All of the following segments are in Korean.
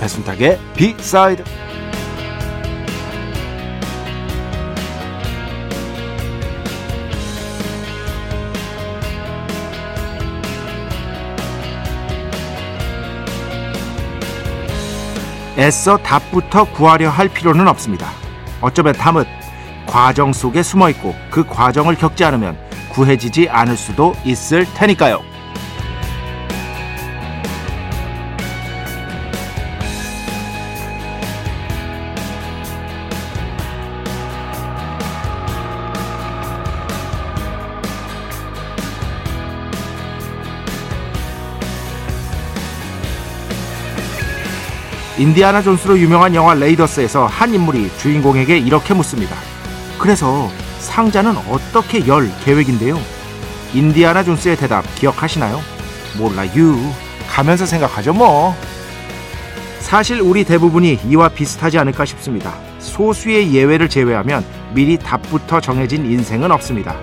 배순탁의 비사이드 애써 답부터 구하려 할 필요는 없습니다. 어쩌면 답은 과정 속에 숨어 있고 그 과정을 겪지 않으면 구해지지 않을 수도 있을 테니까요. 인디아나 존스로 유명한 영화 레이더스에서 한 인물이 주인공에게 이렇게 묻습니다. 그래서 상자는 어떻게 열 계획인데요? 인디아나 존스의 대답 기억하시나요? 몰라요. 가면서 생각하죠 뭐. 사실 우리 대부분이 이와 비슷하지 않을까 싶습니다. 소수의 예외를 제외하면 미리 답부터 정해진 인생은 없습니다.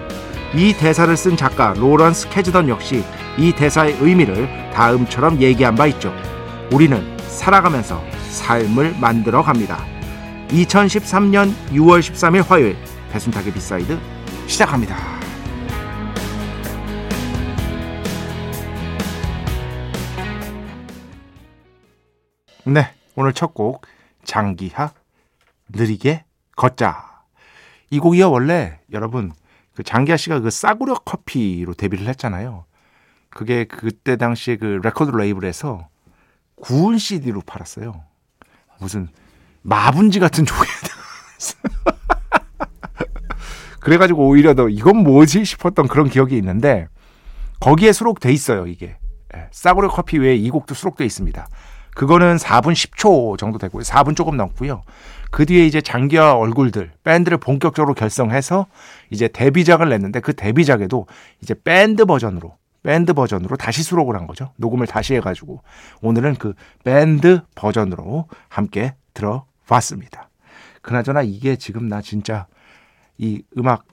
이 대사를 쓴 작가 로런스 캐즈던 역시 이 대사의 의미를 다음처럼 얘기한 바 있죠. 우리는 살아가면서 삶을 만들어 갑니다. 2023년 6월 13일 화요일 배순탁의 B side 시작합니다. 네, 오늘 첫 곡 장기하 느리게 걷자. 이 곡이요 원래 여러분 그 장기하 씨가 그 싸구려 커피로 데뷔를 했잖아요. 그게 그때 당시에 그 레코드 레이블에서 구운 CD로 팔았어요. 무슨 마분지 같은 종이에 그래가지고 오히려 더 이건 뭐지 싶었던 그런 기억이 있는데 거기에 수록돼 있어요 이게 예, 싸구려 커피 외에 이 곡도 수록돼 있습니다. 그거는 4분 10초 정도 되고요. 4분 조금 넘고요. 그 뒤에 이제 장기하와 얼굴들 밴드를 본격적으로 결성해서 이제 데뷔작을 냈는데 그 데뷔작에도 이제 밴드 버전으로 밴드 버전으로 다시 수록을 한 거죠. 녹음을 다시 해가지고 오늘은 그 밴드 버전으로 함께 들어봤습니다. 그나저나 이게 지금 나 진짜 이 음악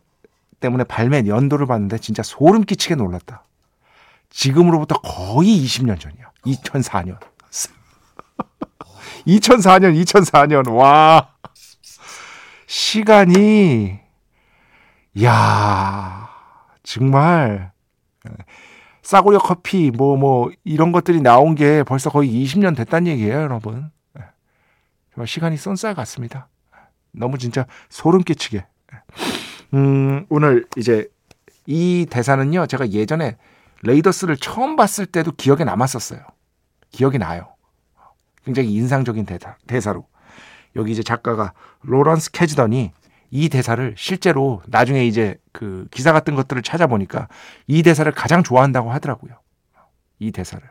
때문에 발매 연도를 봤는데 진짜 소름 끼치게 놀랐다. 지금으로부터 거의 20년 전이야. 2004년. 2004년, 2004년. 와. 시간이, 야 정말 싸구려 커피 뭐뭐 뭐 이런 것들이 나온 게 벌써 거의 20년 됐다는 얘기예요, 여러분. 예. 정말 시간이 쏜쌀 같습니다. 너무 진짜 소름 끼치게. 음, 오늘 이제 이 대사는요, 제가 예전에 레이더스를 처음 봤을 때도 기억에 남았었어요. 기억이 나요. 굉장히 인상적인 대사, 대사로. 여기 이제 작가가 로런스 캐즈던이 이 대사를 실제로 나중에 이제 그 기사 같은 것들을 찾아보니까 이 대사를 가장 좋아한다고 하더라고요. 이 대사를.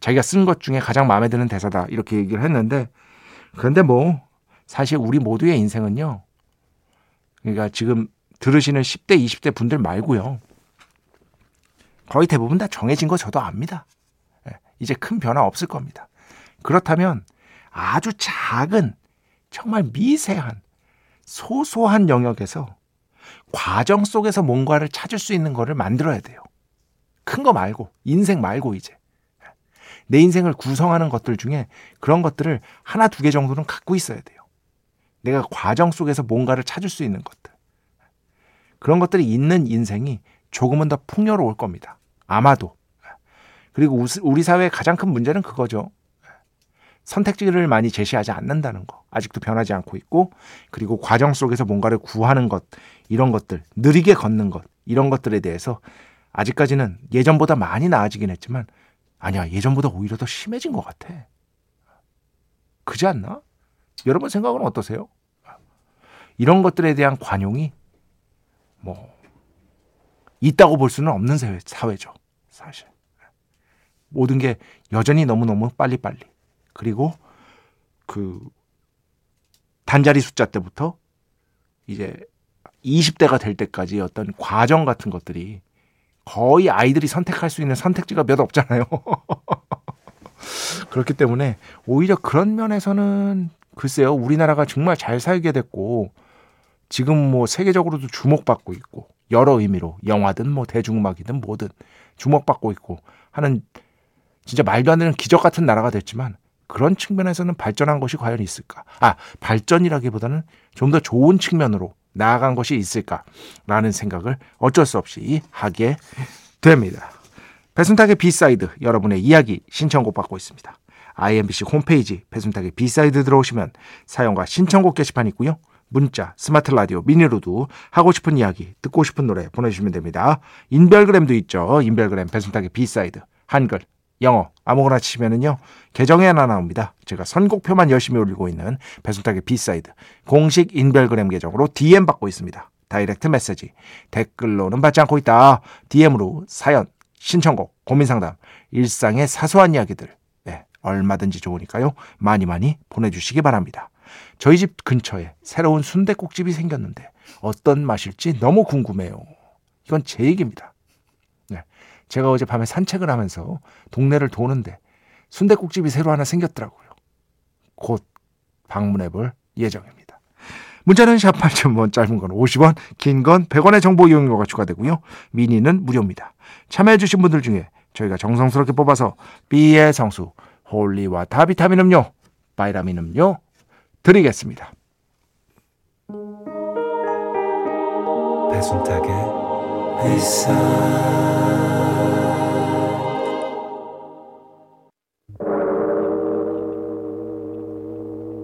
자기가 쓴 것 중에 가장 마음에 드는 대사다. 이렇게 얘기를 했는데 그런데 뭐 사실 우리 모두의 인생은요. 그러니까 지금 들으시는 10대, 20대 분들 말고요. 거의 대부분 다 정해진 거 저도 압니다. 예, 이제 큰 변화 없을 겁니다. 그렇다면 아주 작은 정말 미세한 소소한 영역에서 과정 속에서 뭔가를 찾을 수 있는 거를 만들어야 돼요. 큰 거 말고, 인생 말고 이제. 내 인생을 구성하는 것들 중에 그런 것들을 하나, 두 개 정도는 갖고 있어야 돼요. 내가 과정 속에서 뭔가를 찾을 수 있는 것들. 그런 것들이 있는 인생이 조금은 더 풍요로울 겁니다. 아마도. 그리고 우리 사회의 가장 큰 문제는 그거죠. 선택지를 많이 제시하지 않는다는 거. 아직도 변하지 않고 있고, 그리고 과정 속에서 뭔가를 구하는 것, 이런 것들, 느리게 걷는 것, 이런 것들에 대해서 아직까지는 예전보다 많이 나아지긴 했지만, 아니야, 예전보다 오히려 더 심해진 것 같아. 그지 않나? 여러분 생각은 어떠세요? 이런 것들에 대한 관용이 뭐 있다고 볼 수는 없는 사회죠. 사실. 모든 게 여전히 너무너무 빨리빨리. 그리고 그 단자리 숫자 때부터 이제 20대가 될 때까지 어떤 과정 같은 것들이 거의 아이들이 선택할 수 있는 선택지가 몇 없잖아요. 그렇기 때문에 오히려 그런 면에서는 글쎄요, 우리나라가 정말 잘 살게 됐고 지금 뭐 세계적으로도 주목받고 있고 여러 의미로 영화든 뭐 대중음악이든 뭐든 주목받고 있고 하는 진짜 말도 안 되는 기적 같은 나라가 됐지만 그런 측면에서는 발전한 것이 과연 있을까? 아, 발전이라기보다는 좀 더 좋은 측면으로 나아간 것이 있을까라는 생각을 어쩔 수 없이 하게 됩니다. 배순탁의 B side 여러분의 이야기 신청곡 받고 있습니다. iMBC 홈페이지 배순탁의 B side 들어오시면 사연과 신청곡 게시판 있고요. 문자, 스마트 라디오, 미니로도 하고 싶은 이야기, 듣고 싶은 노래 보내주시면 됩니다. 인별그램도 있죠. 인별그램 배순탁의 B side 한글, 영어 아무거나 치시면은요 계정에 하나 나옵니다. 제가 선곡표만 열심히 올리고 있는 배순탁의 B side 공식 인별그램 계정으로 DM 받고 있습니다. direct message 댓글로는 받지 않고 있다. DM으로 사연, 신청곡, 고민상담, 일상의 사소한 이야기들 네, 얼마든지 좋으니까요 많이 많이 보내주시기 바랍니다. 저희 집 근처에 새로운 순대국집이 생겼는데 어떤 맛일지 너무 궁금해요. 이건 제 얘기입니다. 제가 어제 밤에 산책을 하면서 동네를 도는데 순대국집이 새로 하나 생겼더라고요. 곧 방문해 볼 예정입니다. 문자는 샵 8000번, 짧은 건 50원, 긴 건 100원의 정보 이용료가 추가되고요. 미니는 무료입니다. 참여해 주신 분들 중에 저희가 정성스럽게 뽑아서 B의 성수, holy water 비타민 음료, 바이라민 음료 드리겠습니다. 배순탁의 회사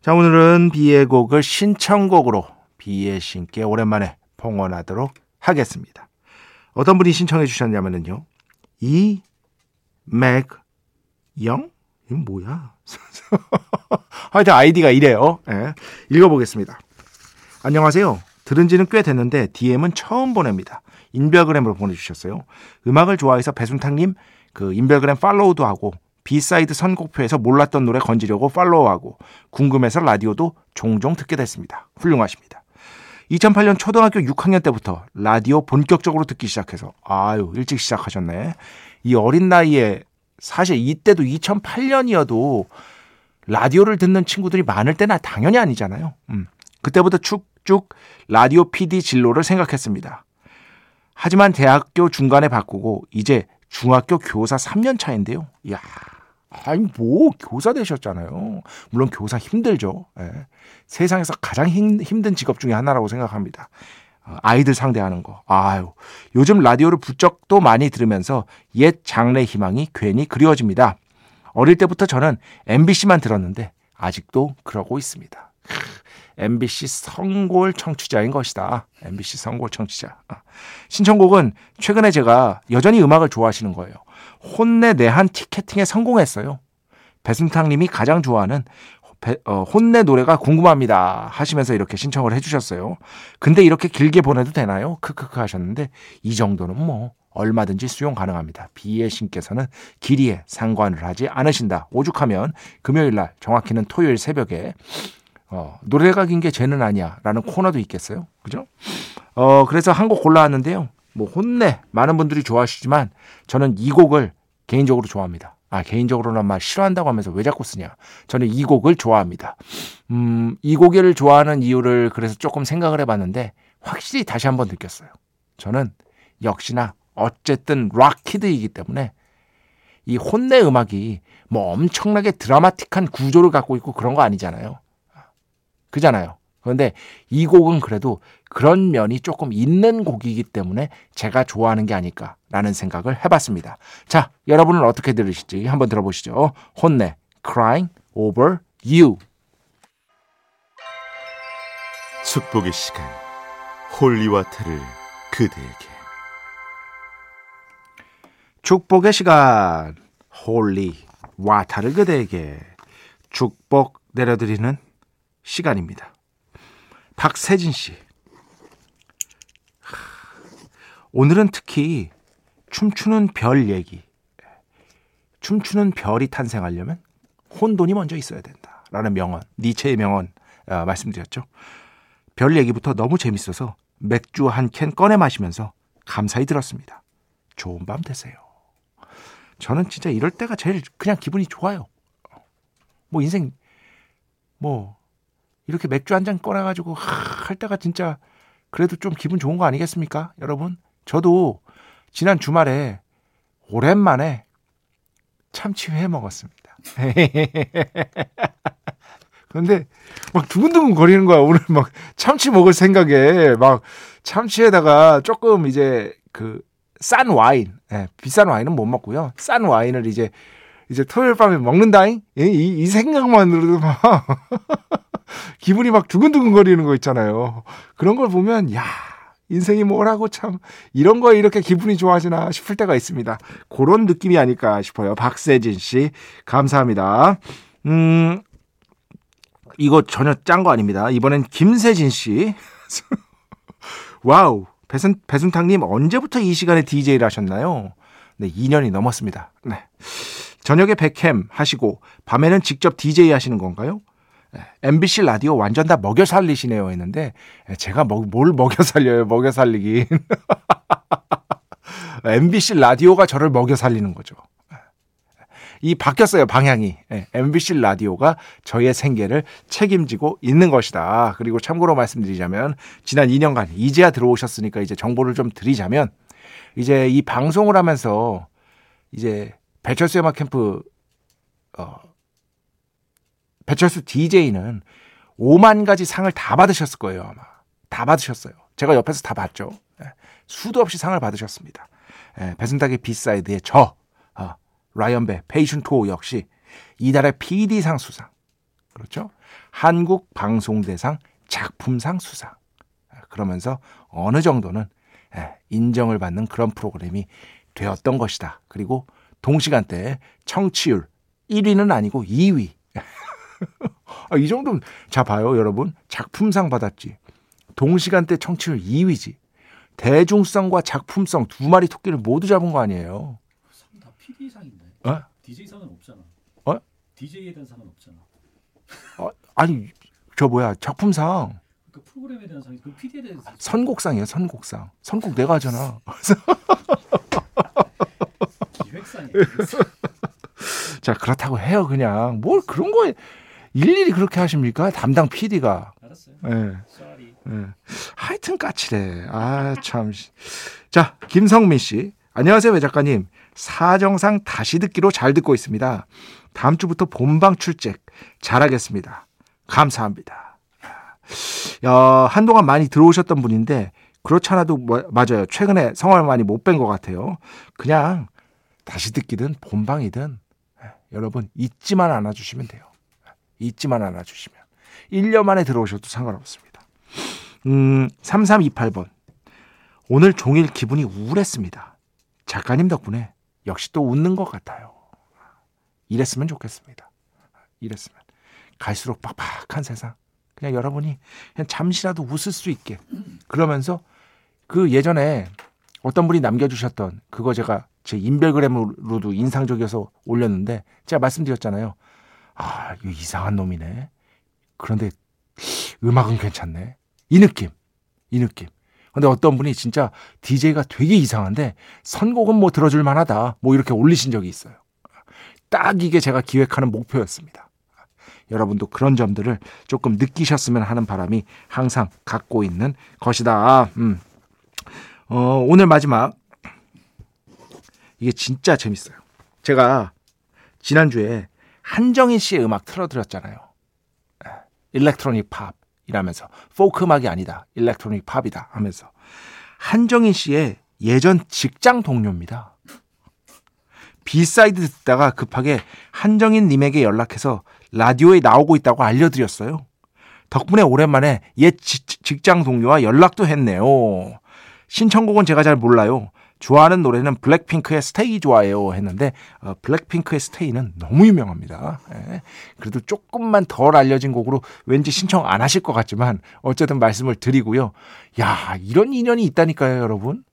자, 오늘은 비의 곡을 신청곡으로 비의 신께 오랜만에 봉헌하도록 하겠습니다. 어떤 분이 신청해 주셨냐면요. 이 맥 영? 이건 뭐야? 하여튼 아이디가 이래요. 네, 읽어보겠습니다. 안녕하세요. 들은 지는 꽤 됐는데 DM은 처음 보냅니다. 인별그램으로 보내주셨어요. 음악을 좋아해서 배순탁님 그 인별그램 팔로우도 하고 B side 선곡표에서 몰랐던 노래 건지려고 팔로우하고 궁금해서 라디오도 종종 듣게 됐습니다. 훌륭하십니다. 2008년 초등학교 6학년 때부터 라디오 본격적으로 듣기 시작해서 아유 일찍 시작하셨네. 이 어린 나이에 사실 이때도 2008년이어도 라디오를 듣는 친구들이 많을 때는 당연히 아니잖아요. 음. 그때부터 쭉쭉 라디오 PD 진로를 생각했습니다. 하지만 대학교 중간에 바꾸고 이제 중학교 교사 3년 차인데요. 이야, 아니 뭐 교사 되셨잖아요. 물론 교사 힘들죠. 예. 세상에서 가장 힘, 힘든 직업 중에 하나라고 생각합니다. 어, 아이들 상대하는 거. 아유, 요즘 라디오를 부쩍 또 많이 들으면서 옛 장래 희망이 괜히 그리워집니다. 어릴 때부터 저는 MBC만 들었는데 아직도 그러고 있습니다. MBC 성골 청취자인 것이다. MBC 성골 청취자. 아, 신청곡은 최근에 제가 여전히 음악을 좋아하시는 거예요. 혼내 내한 티켓팅에 성공했어요. 배순탁님이 가장 좋아하는 배, 어, 혼내 노래가 궁금합니다 하시면서 이렇게 신청을 해주셨어요. 근데 이렇게 길게 보내도 되나요? 크크크 하셨는데 이 정도는 뭐 얼마든지 수용 가능합니다. 비의 신께서는 길이에 상관을 하지 않으신다. 오죽하면 금요일 날 정확히는 토요일 새벽에 어, 노래가 긴 게 죄는 아니야 라는 코너도 있겠어요. 그죠? 어, 그래서 한 곡 골라왔는데요. 뭐 혼내 많은 분들이 좋아하시지만 저는 이 곡을 개인적으로 좋아합니다. 아, 개인적으로는 말 싫어한다고 하면서 왜 자꾸 쓰냐. 저는 이 곡을 좋아합니다. 음, 이 곡을 좋아하는 이유를 그래서 조금 생각을 해봤는데 확실히 다시 한번 느꼈어요. 저는 역시나 어쨌든 락키드이기 때문에 이 혼내 음악이 뭐 엄청나게 드라마틱한 구조를 갖고 있고 그런 거 아니잖아요. 그잖아요. 그런데 이 곡은 그래도 그런 면이 조금 있는 곡이기 때문에 제가 좋아하는 게 아닐까라는 생각을 해봤습니다. 자, 여러분은 어떻게 들으실지 한번 들어보시죠. 혼내, Crying Over You. 축복의 시간 holy water를 그대에게 축복의 시간 holy water를 그대에게 축복 내려드리는 시간입니다. 박세진 씨. 오늘은 특히 춤추는 별 얘기. 춤추는 별이 탄생하려면 혼돈이 먼저 있어야 된다. 라는 명언, 니체의 명언 아, 말씀드렸죠. 별 얘기부터 너무 재밌어서 맥주 한 캔 꺼내 마시면서 감사히 들었습니다. 좋은 밤 되세요. 저는 진짜 이럴 때가 제일 그냥 기분이 좋아요. 뭐 인생 뭐 이렇게 맥주 한 잔 꺼내가지고 할 때가 진짜 그래도 좀 기분 좋은 거 아니겠습니까, 여러분? 저도 지난 주말에 오랜만에 참치회 먹었습니다. 그런데 막 두근두근 거리는 거야. 오늘 막 참치 먹을 생각에 막 참치에다가 조금 이제 그 싼 와인, 예, 비싼 와인은 못 먹고요. 싼 와인을 이제 이제 토요일 밤에 먹는다잉? 이, 이, 이 생각만으로도 막 기분이 막 두근두근 거리는 거 있잖아요. 그런 걸 보면 야 인생이 뭐라고 참 이런 거에 이렇게 기분이 좋아지나 싶을 때가 있습니다. 그런 느낌이 아닐까 싶어요. 박세진 씨 감사합니다. 음 이거 전혀 짠 거 아닙니다. 이번엔 김세진 씨. wow. 배순, 배순탁님 언제부터 이 시간에 DJ를 하셨나요? 네, 2년이 넘었습니다. 네. 저녁에 백캠 하시고 밤에는 직접 DJ 하시는 건가요? MBC 라디오 완전 다 먹여 살리시네요 했는데 제가 뭐, 뭘 먹여 살려요? 먹여 살리긴. MBC 라디오가 저를 먹여 살리는 거죠. 이 바뀌었어요 방향이. MBC 라디오가 저의 생계를 책임지고 있는 것이다. 그리고 참고로 말씀드리자면 지난 2년간 이제야 들어오셨으니까 이제 정보를 좀 드리자면 이제 이 방송을 하면서 이제 배철수 음악 캠프 어 배철수 DJ는 5만 가지 상을 다 받으셨을 거예요, 아마. 다 받으셨어요. 제가 옆에서 다 봤죠. 예, 수도 없이 상을 받으셨습니다. 예, 배순탁의 B side의 저, 어, 라이언배, 페이션 투어 역시 이달의 PD상 수상. 그렇죠? 한국 방송대상 작품상 수상. 예, 그러면서 어느 정도는 예, 인정을 받는 그런 프로그램이 되었던 것이다. 그리고 동시간대에 청취율 1위는 아니고 2위. 아, 이 정도면 자 봐요 여러분. 작품상 받았지. 동시간대 청취율 2위지. 대중성과 작품성 두 마리 토끼를 모두 잡은 거 아니에요. 다 PD상인데. 어? DJ상은 없잖아. 어? DJ에 대한 상은 없잖아. 어, 아니 저 뭐야 작품상. 그 프로그램에 대한 상이 그 PD에 대한 상 선곡상이에요 선곡상. 선곡 내가 하잖아. 기획상이야 자 그렇다고 해요 그냥. 뭘 그런 거에 일일이 그렇게 하십니까 담당 PD가 알았어요 예. 예. 하여튼 까칠해. 아, 참. 자, 김성민 씨. 안녕하세요, 외 작가님. 사정상 다시 듣기로 잘 듣고 있습니다. 다음 주부터 본방 출첵 잘하겠습니다. 감사합니다. 야, 한동안 많이 들어오셨던 분인데, 그렇잖아도 뭐, 맞아요. 최근에 성화를 많이 못 뵌 것 같아요. 그냥 다시 듣기든 본방이든 예, 여러분 잊지만 않아 주시면 돼요. 잊지만 않아 주시면 1년 만에 들어오셔도 상관없습니다. 음, 3328번. 오늘 종일 기분이 우울했습니다. 작가님 덕분에 역시 또 웃는 것 같아요. 이랬으면 좋겠습니다. 이랬으면. 갈수록 빡빡한 세상. 그냥 여러분이 그냥 잠시라도 웃을 수 있게. 그러면서 그 예전에 어떤 분이 남겨주셨던 그거 제가 제 인별그램으로도 인상적이어서 올렸는데 제가 말씀드렸잖아요. 아, 이거 이상한 놈이네. 그런데 음악은 괜찮네. 이 느낌. 이 느낌. 근데 어떤 분이 진짜 DJ가 되게 이상한데 선곡은 뭐 들어줄 만하다. 뭐 이렇게 올리신 적이 있어요. 딱 이게 제가 기획하는 목표였습니다. 여러분도 그런 점들을 조금 느끼셨으면 하는 바람이 항상 갖고 있는 것이다. 음. 어, 오늘 마지막. 이게 진짜 재밌어요. 제가 지난주에 한정인 씨의 음악 틀어드렸잖아요. electronic pop. 이라면서 포크 음악이 아니다. electronic pop이다 하면서 한정인 씨의 예전 직장 동료입니다. B side 듣다가 급하게 한정인 님에게 연락해서 라디오에 나오고 있다고 알려드렸어요. 덕분에 오랜만에 옛 지, 직장 동료와 연락도 했네요. 신청곡은 제가 잘 몰라요. 좋아하는 노래는 블랙핑크의 Stay 좋아해요 했는데 어, 블랙핑크의 Stay는 너무 유명합니다. 예. 그래도 조금만 덜 알려진 곡으로 왠지 신청 안 하실 것 같지만 어쨌든 말씀을 드리고요. 야 이런 인연이 있다니까요 여러분.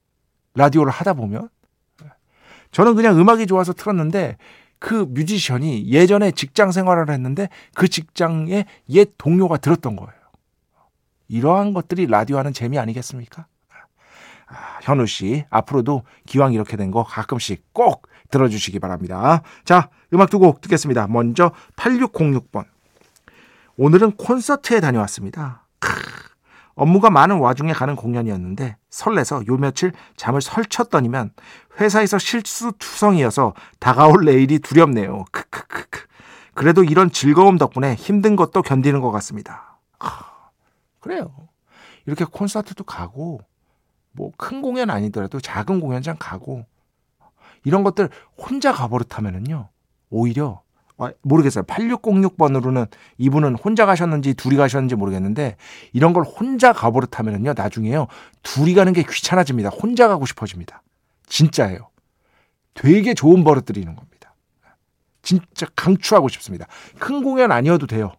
라디오를 하다 보면 저는 그냥 음악이 좋아서 틀었는데 그 뮤지션이 예전에 직장 생활을 했는데 그 직장의 옛 동료가 들었던 거예요. 이러한 것들이 라디오 하는 재미 아니겠습니까? 아, 현우 씨, 앞으로도 기왕 이렇게 된 거 가끔씩 꼭 들어주시기 바랍니다. 자, 음악 두 곡 듣겠습니다. 먼저 8606번. 오늘은 콘서트에 다녀왔습니다. 크, 업무가 많은 와중에 가는 공연이었는데 설레서 요 며칠 잠을 설쳤더니만 회사에서 실수 투성이어서 다가올 내일이 두렵네요. 크크크크. 그래도 이런 즐거움 덕분에 힘든 것도 견디는 것 같습니다. 아, 그래요. 이렇게 콘서트도 가고 뭐 큰 공연 아니더라도 작은 공연장 가고 이런 것들 혼자 가버릇하면은요 오히려 아, 모르겠어요. 8606번으로는 이분은 혼자 가셨는지 둘이 가셨는지 모르겠는데 이런 걸 혼자 가버릇하면은요 나중에요 둘이 가는 게 귀찮아집니다. 혼자 가고 싶어집니다. 진짜예요. 되게 좋은 버릇 들이 있는 겁니다. 진짜 강추하고 싶습니다. 큰 공연 아니어도 돼요.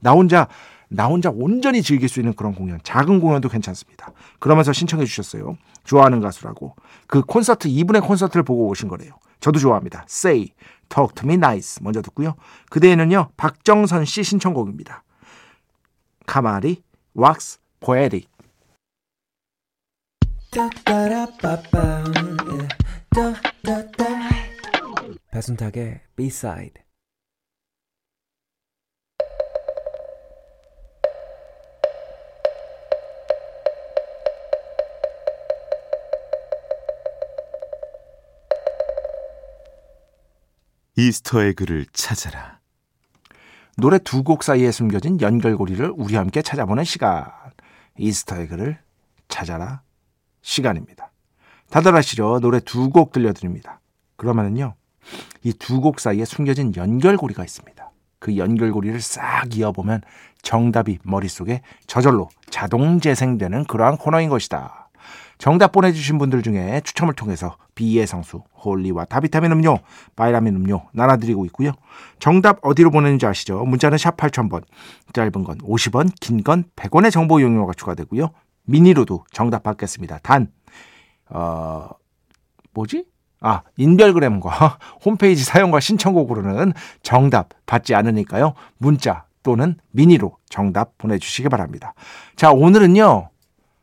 나 혼자 나 혼자 온전히 즐길 수 있는 그런 공연, 작은 공연도 괜찮습니다. 그러면서 신청해 주셨어요. 좋아하는 가수라고. 그 콘서트, 이분의 콘서트를 보고 오신 거래요. 저도 좋아합니다. Say, Talk to me nice. 먼저 듣고요. 그대에는요, 박정선 씨 신청곡입니다. 카마리, Wax, Poetic. 배순탁의 B-side Easter egg를 찾아라. 노래 두 곡 사이에 숨겨진 연결고리를 우리 함께 찾아보는 시간. Easter egg를 찾아라 시간입니다. 다들 아시죠? 노래 두 곡 들려드립니다. 그러면은요, 이 두 곡 사이에 숨겨진 연결고리가 있습니다. 그 연결고리를 싹 이어보면 정답이 머릿속에 저절로 자동 재생되는 그러한 코너인 것이다. 정답 보내주신 분들 중에 추첨을 통해서 비의 성수, 홀리와 다비타민 음료, 바이라민 음료 나눠드리고 있고요. 정답 어디로 보내는지 아시죠? 문자는 샵 8000번, 짧은 건 50원, 긴 건 100원의 정보 이용료가 추가되고요. 미니로도 정답 받겠습니다. 단, 어, 뭐지? 아, 인별그램과 홈페이지 사용과 신청곡으로는 정답 받지 않으니까요. 문자 또는 미니로 정답 보내주시기 바랍니다. 자, 오늘은요.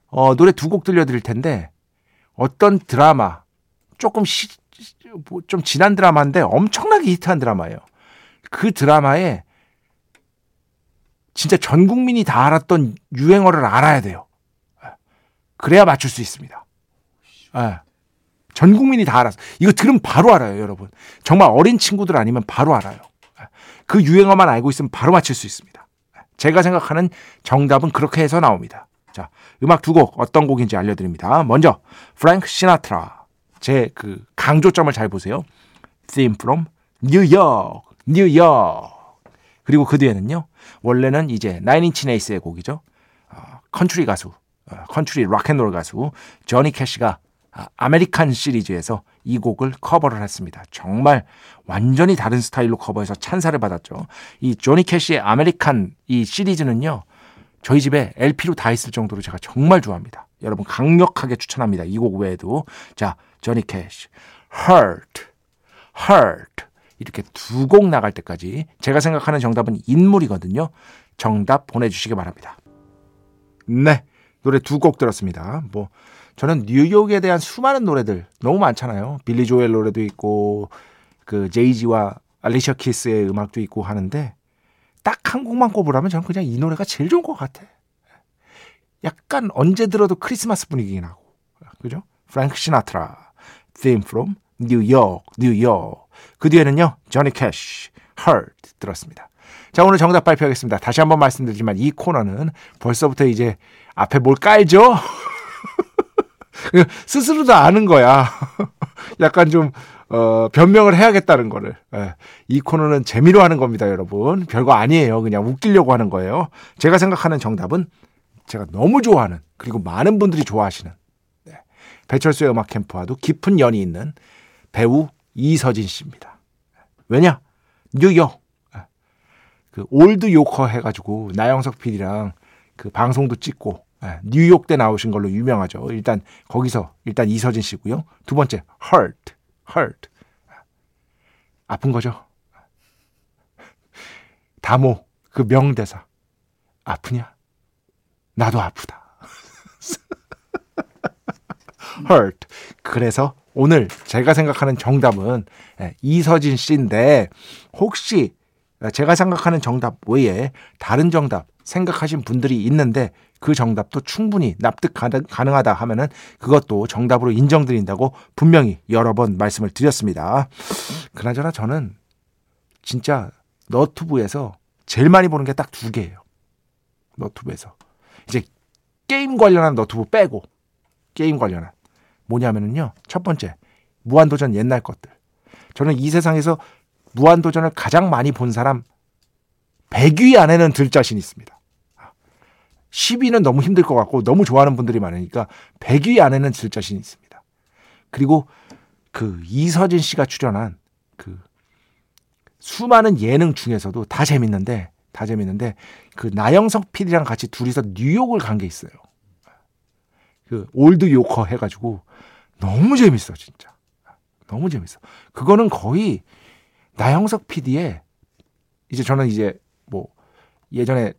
어, 노래 두 곡 들려드릴 텐데 어떤 드라마 조금 시, 좀 지난 드라마인데 엄청나게 히트한 드라마예요. 그 드라마에 진짜 전 국민이 다 알았던 유행어를 알아야 돼요. 그래야 맞출 수 있습니다. 네. 전 국민이 다 알아서 이거 들으면 바로 알아요, 여러분. 정말 어린 친구들 아니면 바로 알아요. 그 유행어만 알고 있으면 바로 맞출 수 있습니다. 제가 생각하는 정답은 그렇게 해서 나옵니다. 자, 음악 두 곡 어떤 곡인지 알려드립니다. 먼저 프랭크 시나트라 제 그 강조점을 잘 보세요. Theme from New York, New York. 그리고 그 뒤에는요. 원래는 이제 Nine Inch Nails의 곡이죠. 어, 컨트리 가수, 어, 컨트리 rock and roll 가수 조니 캐시가 아, American 시리즈에서 이 곡을 커버를 했습니다. 정말 완전히 다른 스타일로 커버해서 찬사를 받았죠. 이 조니 캐시의 American 이 시리즈는요. 저희 집에 LP로 다 있을 정도로 제가 정말 좋아합니다. 여러분 강력하게 추천합니다. 이 곡 외에도 자 조니 캐시, Hurt, Hurt 이렇게 두 곡 나갈 때까지 제가 생각하는 정답은 인물이거든요. 정답 보내주시기 바랍니다. 네 노래 두 곡 들었습니다. 뭐 저는 뉴욕에 대한 수많은 노래들 너무 많잖아요. 빌리 조엘 노래도 있고 그 제이지와 알리샤 키스의 음악도 있고 하는데 딱 한 곡만 꼽으라면 저는 그냥 이 노래가 제일 좋은 것 같아. 약간 언제 들어도 크리스마스 분위기 나고. 그죠? 프랭크 시나트라, Theme from New York, New York. 그 뒤에는요, 조니 캐시, Hurt 들었습니다. 자, 오늘 정답 발표하겠습니다. 다시 한번 말씀드리지만 이 코너는 벌써부터 이제 앞에 뭘 깔죠? 스스로도 아는 거야. 약간 좀, 어, 변명을 해야겠다는 거를. 예. 이 코너는 재미로 하는 겁니다, 여러분. 별거 아니에요. 그냥 웃기려고 하는 거예요. 제가 생각하는 정답은 제가 너무 좋아하는, 그리고 많은 분들이 좋아하시는, 네. 배철수의 음악 캠프와도 깊은 연이 있는 배우 이서진 씨입니다. 왜냐? 뉴욕. 예. 그 Old Yorker 해가지고 나영석 PD랑 그 방송도 찍고 예, 뉴욕대 나오신 걸로 유명하죠. 일단 거기서 일단 이서진 씨고요. 두 번째 hurt, hurt 아픈 거죠. 다모 그 명대사 아프냐? 나도 아프다. hurt 그래서 오늘 제가 생각하는 정답은 예, 이서진 씨인데 혹시 제가 생각하는 정답 외에 다른 정답 생각하신 분들이 있는데 그 정답도 충분히 납득 가능하다 하면은 그것도 정답으로 인정드린다고 분명히 여러 번 말씀을 드렸습니다. 그나저나 저는 진짜 너튜브에서 제일 많이 보는 게 딱 두 개예요. 너튜브에서. 이제 게임 관련한 너튜브 빼고 게임 관련한 뭐냐면은요. 첫 번째 무한도전 옛날 것들. 저는 이 세상에서 무한도전을 가장 많이 본 사람 100위 안에는 들 자신 있습니다. 10위는 너무 힘들 것 같고 너무 좋아하는 분들이 많으니까 100위 안에는 들 자신이 있습니다. 그리고 그 이서진 씨가 출연한 그 수많은 예능 중에서도 다 재밌는데 다 재밌는데 그 나영석 PD랑 같이 둘이서 뉴욕을 간 게 있어요. 그 Old Yorker 해가지고 너무 재밌어 진짜 너무 재밌어. 그거는 거의 나영석 PD의 이제 저는 이제 뭐 예전에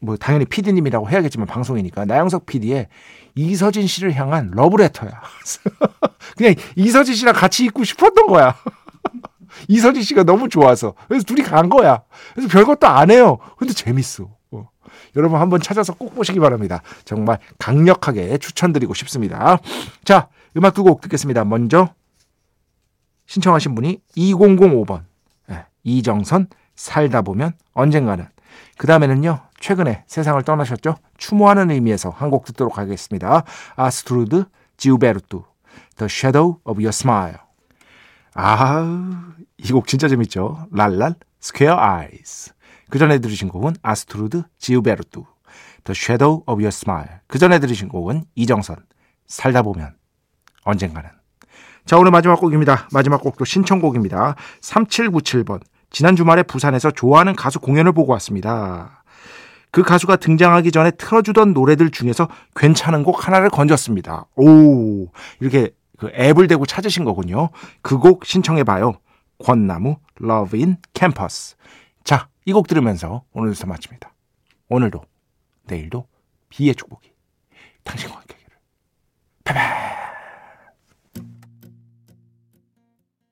뭐 당연히 PD님이라고 해야겠지만 방송이니까 나영석 PD의 이서진 씨를 향한 러브레터야. 그냥 이서진 씨랑 같이 있고 싶었던 거야. 이서진 씨가 너무 좋아서 그래서 둘이 간 거야. 그래서 별것도 안 해요. 근데 재밌어. 어. 여러분 한번 찾아서 꼭 보시기 바랍니다. 정말 강력하게 추천드리고 싶습니다. 자, 음악 두 곡 듣겠습니다. 먼저 신청하신 분이 2005번 네, 이정선 살다 보면 언젠가는 그 다음에는요, 최근에 세상을 떠나셨죠? 추모하는 의미에서 한 곡 듣도록 하겠습니다. 아스트루드 지우베르투, The Shadow of Your Smile. 아, 이 곡 진짜 재밌죠? 랄랄, Square Eyes. 그 전에 들으신 곡은 아스트루드 지우베르투, The Shadow of Your Smile. 그 전에 들으신 곡은 이정선, 살다 보면 언젠가는. 자, 오늘 마지막 곡입니다. 마지막 곡도 신청곡입니다. 3797번. 지난 주말에 부산에서 좋아하는 가수 공연을 보고 왔습니다. 그 가수가 등장하기 전에 틀어주던 노래들 중에서 괜찮은 곡 하나를 건졌습니다. 오, 이렇게 그 앱을 대고 찾으신 거군요. 그 곡 신청해봐요. 권나무 Love in Campus. 자, 이 곡 들으면서 오늘부터 마칩니다. 오늘도, 내일도 비의 축복이 당신과 함께 하기를. 바이바이.